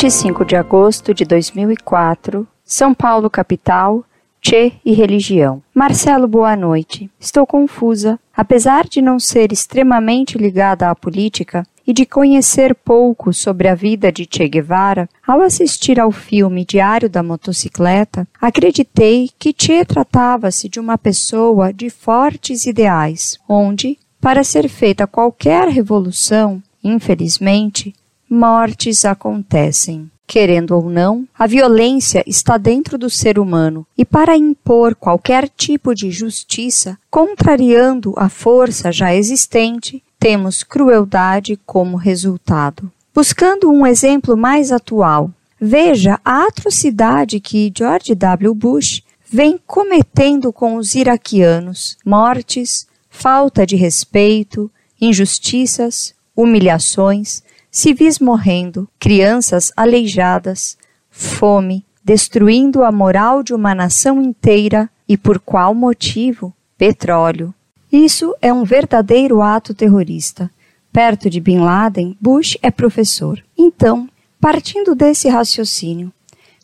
25 de agosto de 2004, São Paulo, capital, Che e religião. Marcelo, boa noite. Estou confusa. Apesar de não ser extremamente ligada à política e de conhecer pouco sobre a vida de Che Guevara, ao assistir ao filme Diário da Motocicleta, acreditei que Che tratava-se de uma pessoa de fortes ideais, onde, para ser feita qualquer revolução, infelizmente, mortes acontecem. Querendo ou não, a violência está dentro do ser humano e, para impor qualquer tipo de justiça, contrariando a força já existente, temos crueldade como resultado. Buscando um exemplo mais atual, veja a atrocidade que George W. Bush vem cometendo com os iraquianos: mortes, falta de respeito, injustiças, humilhações civis morrendo, crianças aleijadas, fome, destruindo a moral de uma nação inteira e por qual motivo? Petróleo. Isso é um verdadeiro ato terrorista. Perto de Bin Laden, Bush é professor. Então, partindo desse raciocínio,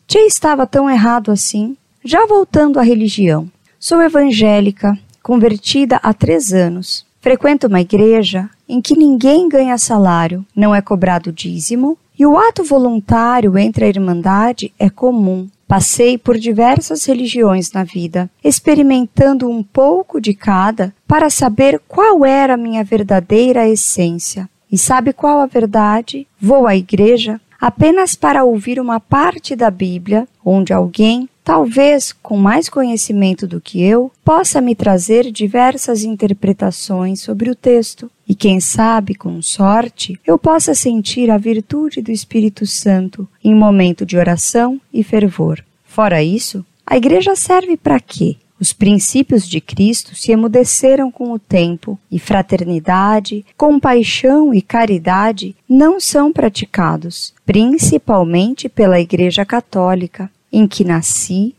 Che estava tão errado assim? Já voltando à religião. Sou evangélica, convertida há três anos. Frequento uma igreja em que ninguém ganha salário, não é cobrado dízimo e o ato voluntário entre a Irmandade é comum. Passei por diversas religiões na vida, experimentando um pouco de cada para saber qual era a minha verdadeira essência. E sabe qual a verdade? Vou à igreja apenas para ouvir uma parte da Bíblia onde alguém talvez com mais conhecimento do que eu, possa me trazer diversas interpretações sobre o texto. E quem sabe, com sorte, eu possa sentir a virtude do Espírito Santo em momento de oração e fervor. Fora isso, a igreja serve para quê? Os princípios de Cristo se emudeceram com o tempo, e fraternidade, compaixão e caridade não são praticados, principalmente pela Igreja Católica, em que nasci,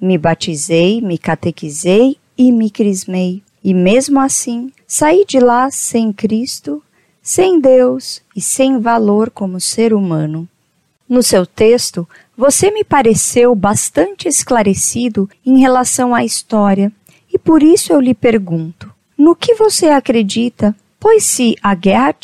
me batizei, me catequizei e me crismei. E mesmo assim, saí de lá sem Cristo, sem Deus e sem valor como ser humano. No seu texto, você me pareceu bastante esclarecido em relação à história, e por isso eu lhe pergunto: no que você acredita? Pois se a guerra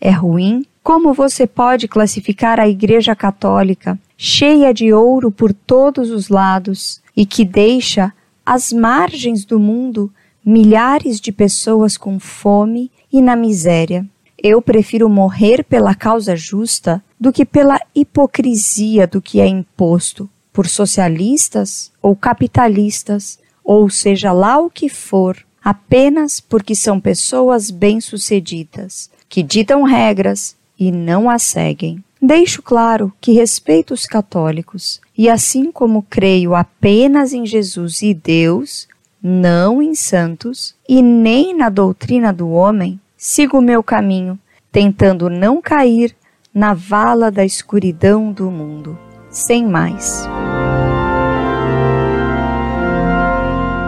é ruim, como você pode classificar a Igreja Católica, cheia de ouro por todos os lados e que deixa às margens do mundo milhares de pessoas com fome e na miséria? Eu prefiro morrer pela causa justa do que pela hipocrisia do que é imposto por socialistas ou capitalistas, ou seja lá o que for, apenas porque são pessoas bem-sucedidas, que ditam regras e não a seguem. Deixo claro que respeito os católicos e, assim como creio apenas em Jesus e Deus, não em santos e nem na doutrina do homem, sigo o meu caminho, tentando não cair na vala da escuridão do mundo. Sem mais.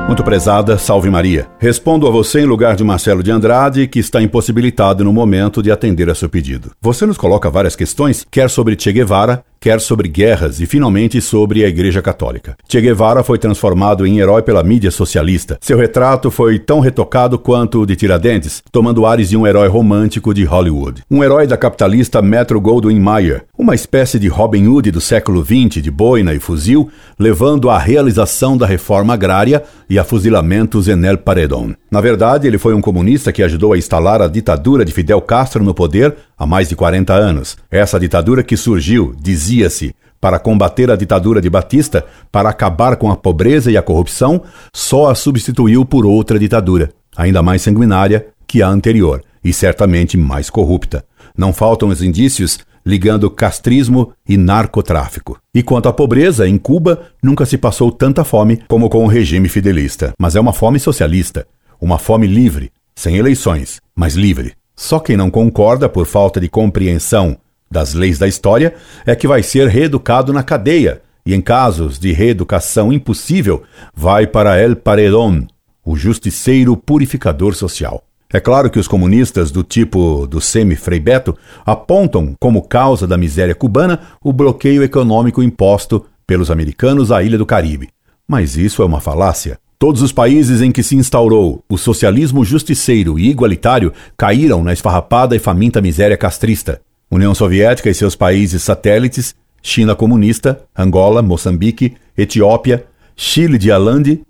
Muito prezada, salve Maria. Respondo a você em lugar de Marcelo de Andrade, que está impossibilitado no momento de atender a seu pedido. Você nos coloca várias questões, quer sobre Che Guevara, quer sobre guerras e finalmente sobre a Igreja Católica. Che Guevara foi transformado em herói pela mídia socialista. Seu retrato foi tão retocado quanto o de Tiradentes, tomando ares de um herói romântico de Hollywood. Um herói da capitalista Metro Goldwyn Mayer, uma espécie de Robin Hood do século XX de boina e fuzil, levando à realização da reforma agrária e a fuzilamentos en El Paredón. Na verdade, ele foi um comunista que ajudou a instalar a ditadura de Fidel Castro no poder há mais de 40 anos. Essa ditadura que surgiu, dizia-se, para combater a ditadura de Batista, para acabar com a pobreza e a corrupção, só a substituiu por outra ditadura, ainda mais sanguinária que a anterior e certamente mais corrupta. Não faltam os indícios ligando castrismo e narcotráfico. E quanto à pobreza, em Cuba nunca se passou tanta fome como com o regime fidelista. Mas é uma fome socialista, uma fome livre, sem eleições, mas livre. Só quem não concorda por falta de compreensão das leis da história é que vai ser reeducado na cadeia e, em casos de reeducação impossível, vai para El Paredón, o justiceiro purificador social. É claro que os comunistas do tipo do semi-Frei Beto apontam como causa da miséria cubana o bloqueio econômico imposto pelos americanos à ilha do Caribe. Mas isso é uma falácia. Todos os países em que se instaurou o socialismo justiceiro e igualitário caíram na esfarrapada e faminta miséria castrista. União Soviética e seus países satélites, China comunista, Angola, Moçambique, Etiópia, Chile de Allende,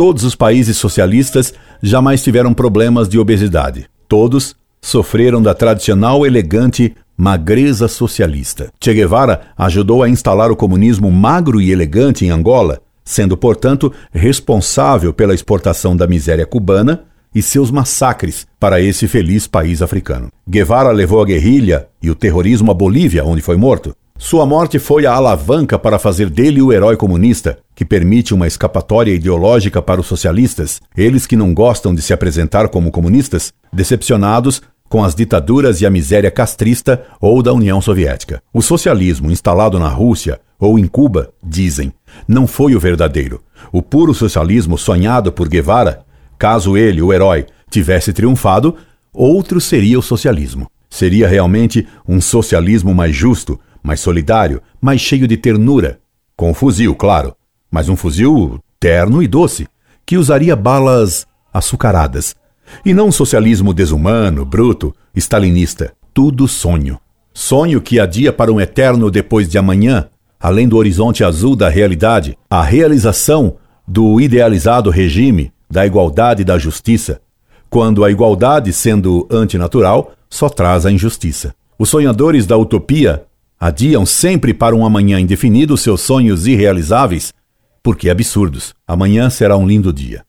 todos os países socialistas jamais tiveram problemas de obesidade. Todos sofreram da tradicional elegante magreza socialista. Che Guevara ajudou a instalar o comunismo magro e elegante em Angola, sendo, portanto, responsável pela exportação da miséria cubana e seus massacres para esse feliz país africano. Guevara levou a guerrilha e o terrorismo à Bolívia, onde foi morto. Sua morte foi a alavanca para fazer dele o herói comunista, que permite uma escapatória ideológica para os socialistas, eles que não gostam de se apresentar como comunistas, decepcionados com as ditaduras e a miséria castrista ou da União Soviética. O socialismo instalado na Rússia ou em Cuba, dizem, não foi o verdadeiro. O puro socialismo sonhado por Guevara, caso ele, o herói, tivesse triunfado, outro seria o socialismo. Seria realmente um socialismo mais justo, mais solidário, mais cheio de ternura. Com fuzil, claro, mas um fuzil terno e doce, que usaria balas açucaradas, e não um socialismo desumano, bruto, stalinista. Tudo sonho. Sonho que adia para um eterno depois de amanhã, além do horizonte azul da realidade, a realização do idealizado regime da igualdade e da justiça, quando a igualdade, sendo antinatural, só traz a injustiça. Os sonhadores da utopia adiam sempre para um amanhã indefinido seus sonhos irrealizáveis, porque absurdos. Amanhã será um lindo dia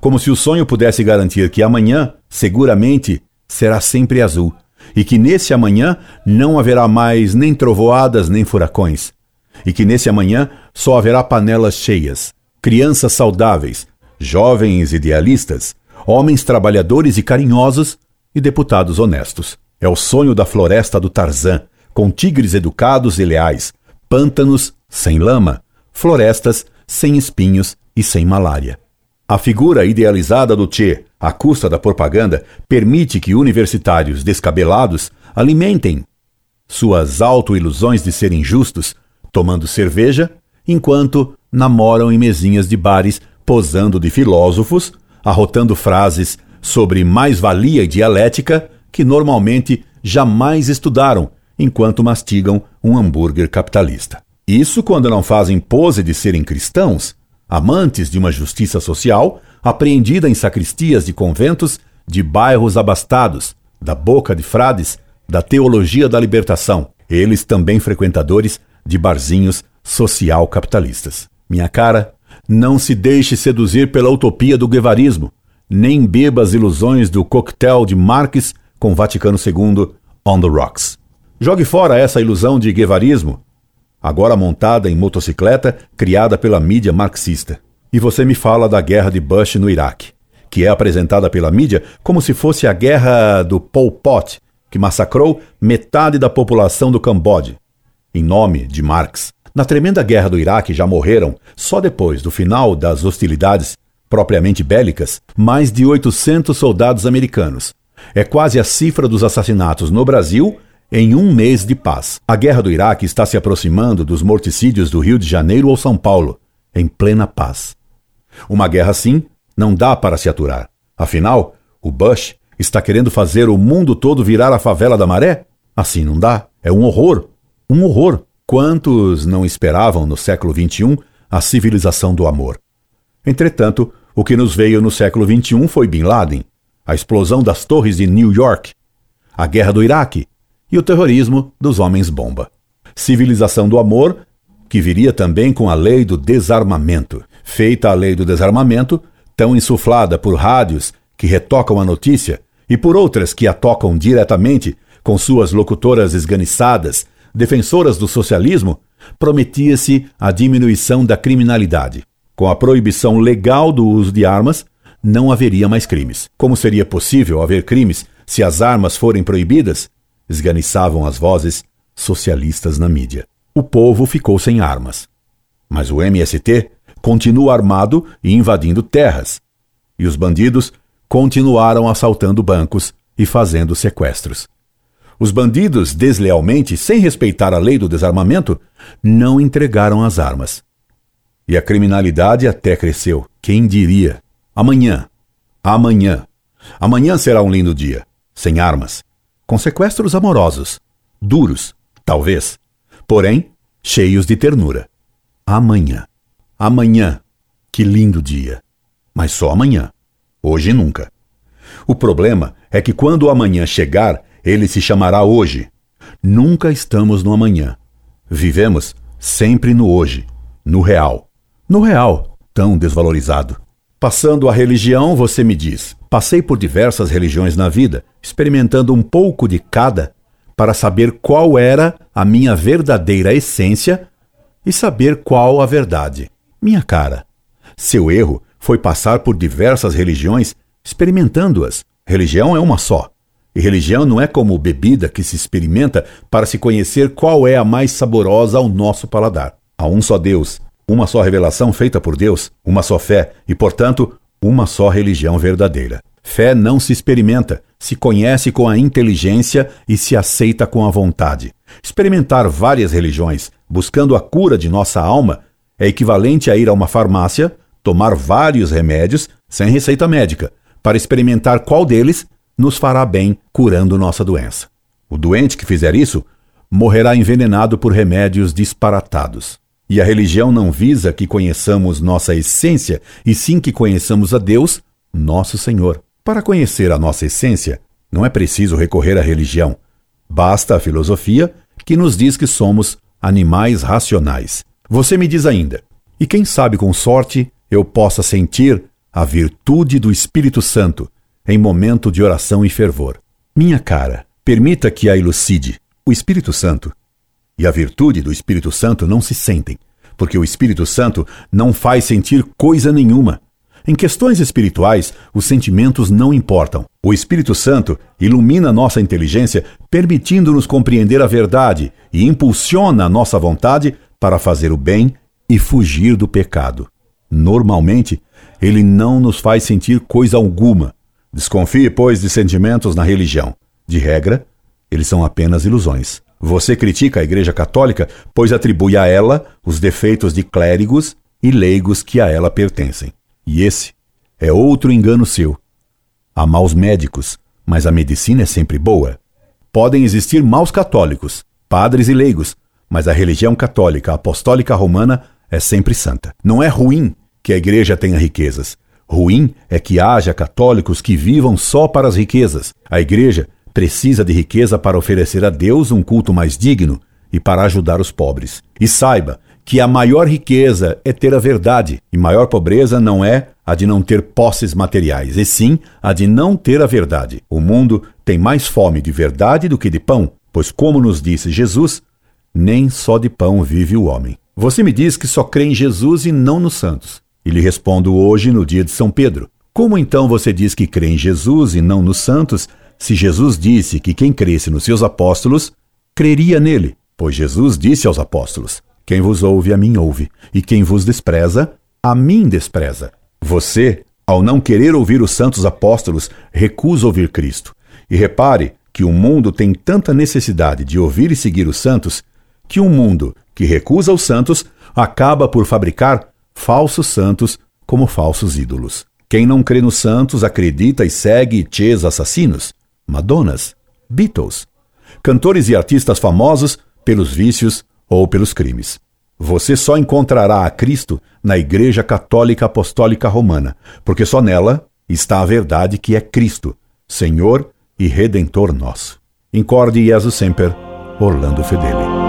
como se o sonho pudesse garantir que amanhã, seguramente, será sempre azul, e que nesse amanhã não haverá mais nem trovoadas nem furacões, e que nesse amanhã só haverá panelas cheias, crianças saudáveis, jovens idealistas, homens trabalhadores e carinhosos e deputados honestos. É o sonho da floresta do Tarzan, com tigres educados e leais, pântanos sem lama, florestas sem espinhos e sem malária. A figura idealizada do Che, à custa da propaganda, permite que universitários descabelados alimentem suas autoilusões de serem justos, tomando cerveja, enquanto namoram em mesinhas de bares, posando de filósofos, arrotando frases sobre mais-valia e dialética que normalmente jamais estudaram enquanto mastigam um hambúrguer capitalista. Isso quando não fazem pose de serem cristãos amantes de uma justiça social, apreendida em sacristias de conventos de bairros abastados, da boca de frades, da teologia da libertação, eles também frequentadores de barzinhos social-capitalistas. Minha cara, não se deixe seduzir pela utopia do guevarismo, nem beba as ilusões do coquetel de Marx com Vaticano II on the rocks. Jogue fora essa ilusão de guevarismo agora montada em motocicleta criada pela mídia marxista. E você me fala da guerra de Bush no Iraque, que é apresentada pela mídia como se fosse a guerra do Pol Pot, que massacrou metade da população do Camboja, em nome de Marx. Na tremenda guerra do Iraque já morreram, só depois do final das hostilidades propriamente bélicas, mais de 800 soldados americanos. É quase a cifra dos assassinatos no Brasil em um mês de paz. A guerra do Iraque está se aproximando dos morticídios do Rio de Janeiro ou São Paulo, em plena paz. Uma guerra assim não dá para se aturar. Afinal, o Bush está querendo fazer o mundo todo virar a favela da maré? Assim não dá. É um horror. Um horror. Quantos não esperavam no século XXI a civilização do amor? Entretanto, o que nos veio no século XXI foi Bin Laden, a explosão das torres de New York, a guerra do Iraque, e o terrorismo dos homens-bomba. Civilização do amor, que viria também com a lei do desarmamento. Feita a lei do desarmamento, tão insuflada por rádios que retocam a notícia e por outras que a tocam diretamente com suas locutoras esganiçadas, defensoras do socialismo, prometia-se a diminuição da criminalidade. Com a proibição legal do uso de armas, não haveria mais crimes. Como seria possível haver crimes se as armas forem proibidas? Esganiçavam as vozes socialistas na mídia. O povo ficou sem armas. Mas o MST continua armado e invadindo terras. E os bandidos continuaram assaltando bancos e fazendo sequestros. Os bandidos, deslealmente, sem respeitar a lei do desarmamento, não entregaram as armas. E a criminalidade até cresceu. Quem diria? Amanhã, amanhã, amanhã será um lindo dia, sem armas, com sequestros amorosos, duros, talvez, porém cheios de ternura. Amanhã, amanhã, que lindo dia. Mas só amanhã, hoje nunca. O problema é que quando o amanhã chegar, ele se chamará hoje. Nunca estamos no amanhã. Vivemos sempre no hoje, no real. No real, tão desvalorizado. Passando a religião, você me diz: passei por diversas religiões na vida, experimentando um pouco de cada para saber qual era a minha verdadeira essência e saber qual a verdade. Minha cara, seu erro foi passar por diversas religiões experimentando-as. Religião é uma só. E religião não é como bebida que se experimenta para se conhecer qual é a mais saborosa ao nosso paladar. Há um só Deus, uma só revelação feita por Deus, uma só fé e, portanto, uma só religião verdadeira. Fé não se experimenta, se conhece com a inteligência e se aceita com a vontade. Experimentar várias religiões, buscando a cura de nossa alma, é equivalente a ir a uma farmácia, tomar vários remédios sem receita médica, para experimentar qual deles nos fará bem curando nossa doença. O doente que fizer isso morrerá envenenado por remédios disparatados. E a religião não visa que conheçamos nossa essência, e sim que conheçamos a Deus, nosso Senhor. Para conhecer a nossa essência, não é preciso recorrer à religião. Basta a filosofia que nos diz que somos animais racionais. Você me diz ainda, e quem sabe com sorte eu possa sentir a virtude do Espírito Santo em momento de oração e fervor. Minha cara, permita que a elucide. O Espírito Santo e a virtude do Espírito Santo não se sentem, porque o Espírito Santo não faz sentir coisa nenhuma. Em questões espirituais, os sentimentos não importam. O Espírito Santo ilumina nossa inteligência, permitindo-nos compreender a verdade e impulsiona a nossa vontade para fazer o bem e fugir do pecado. Normalmente, ele não nos faz sentir coisa alguma, Desconfie, pois, de sentimentos na religião. De regra, eles são apenas ilusões. Você critica a Igreja Católica, pois atribui a ela os defeitos de clérigos e leigos que a ela pertencem. E esse é outro engano seu. Há maus médicos, mas a medicina é sempre boa. Podem existir maus católicos, padres e leigos, mas a religião católica apostólica romana é sempre santa. Não é ruim que a igreja tenha riquezas, Ruim é que haja católicos que vivam só para as riquezas. A igreja precisa de riqueza para oferecer a Deus um culto mais digno e para ajudar os pobres. E saiba que a maior riqueza é ter a verdade, e maior pobreza não é a de não ter posses materiais, e sim a de não ter a verdade. O mundo tem mais fome de verdade do que de pão, pois, como nos disse Jesus, nem só de pão vive o homem. Você me diz que só crê em Jesus e não nos santos. E lhe respondo hoje, no dia de São Pedro: Como então você diz que crê em Jesus e não nos santos, se Jesus disse que quem cresce nos seus apóstolos creria nele? Pois Jesus disse aos apóstolos: Quem vos ouve, a mim ouve, e quem vos despreza, a mim despreza. Você, ao não querer ouvir os santos apóstolos, recusa ouvir Cristo. E repare que o mundo tem tanta necessidade de ouvir e seguir os santos, que um mundo que recusa os santos acaba por fabricar falsos santos como falsos ídolos. Quem não crê nos santos acredita e segue tchês assassinos, Madonas, Beatles, cantores e artistas famosos pelos vícios ou pelos crimes. Você só encontrará a Cristo na Igreja Católica Apostólica Romana, porque só nela está a verdade que é Cristo, Senhor e Redentor nosso. Incorde Jesus Semper, Orlando Fedeli.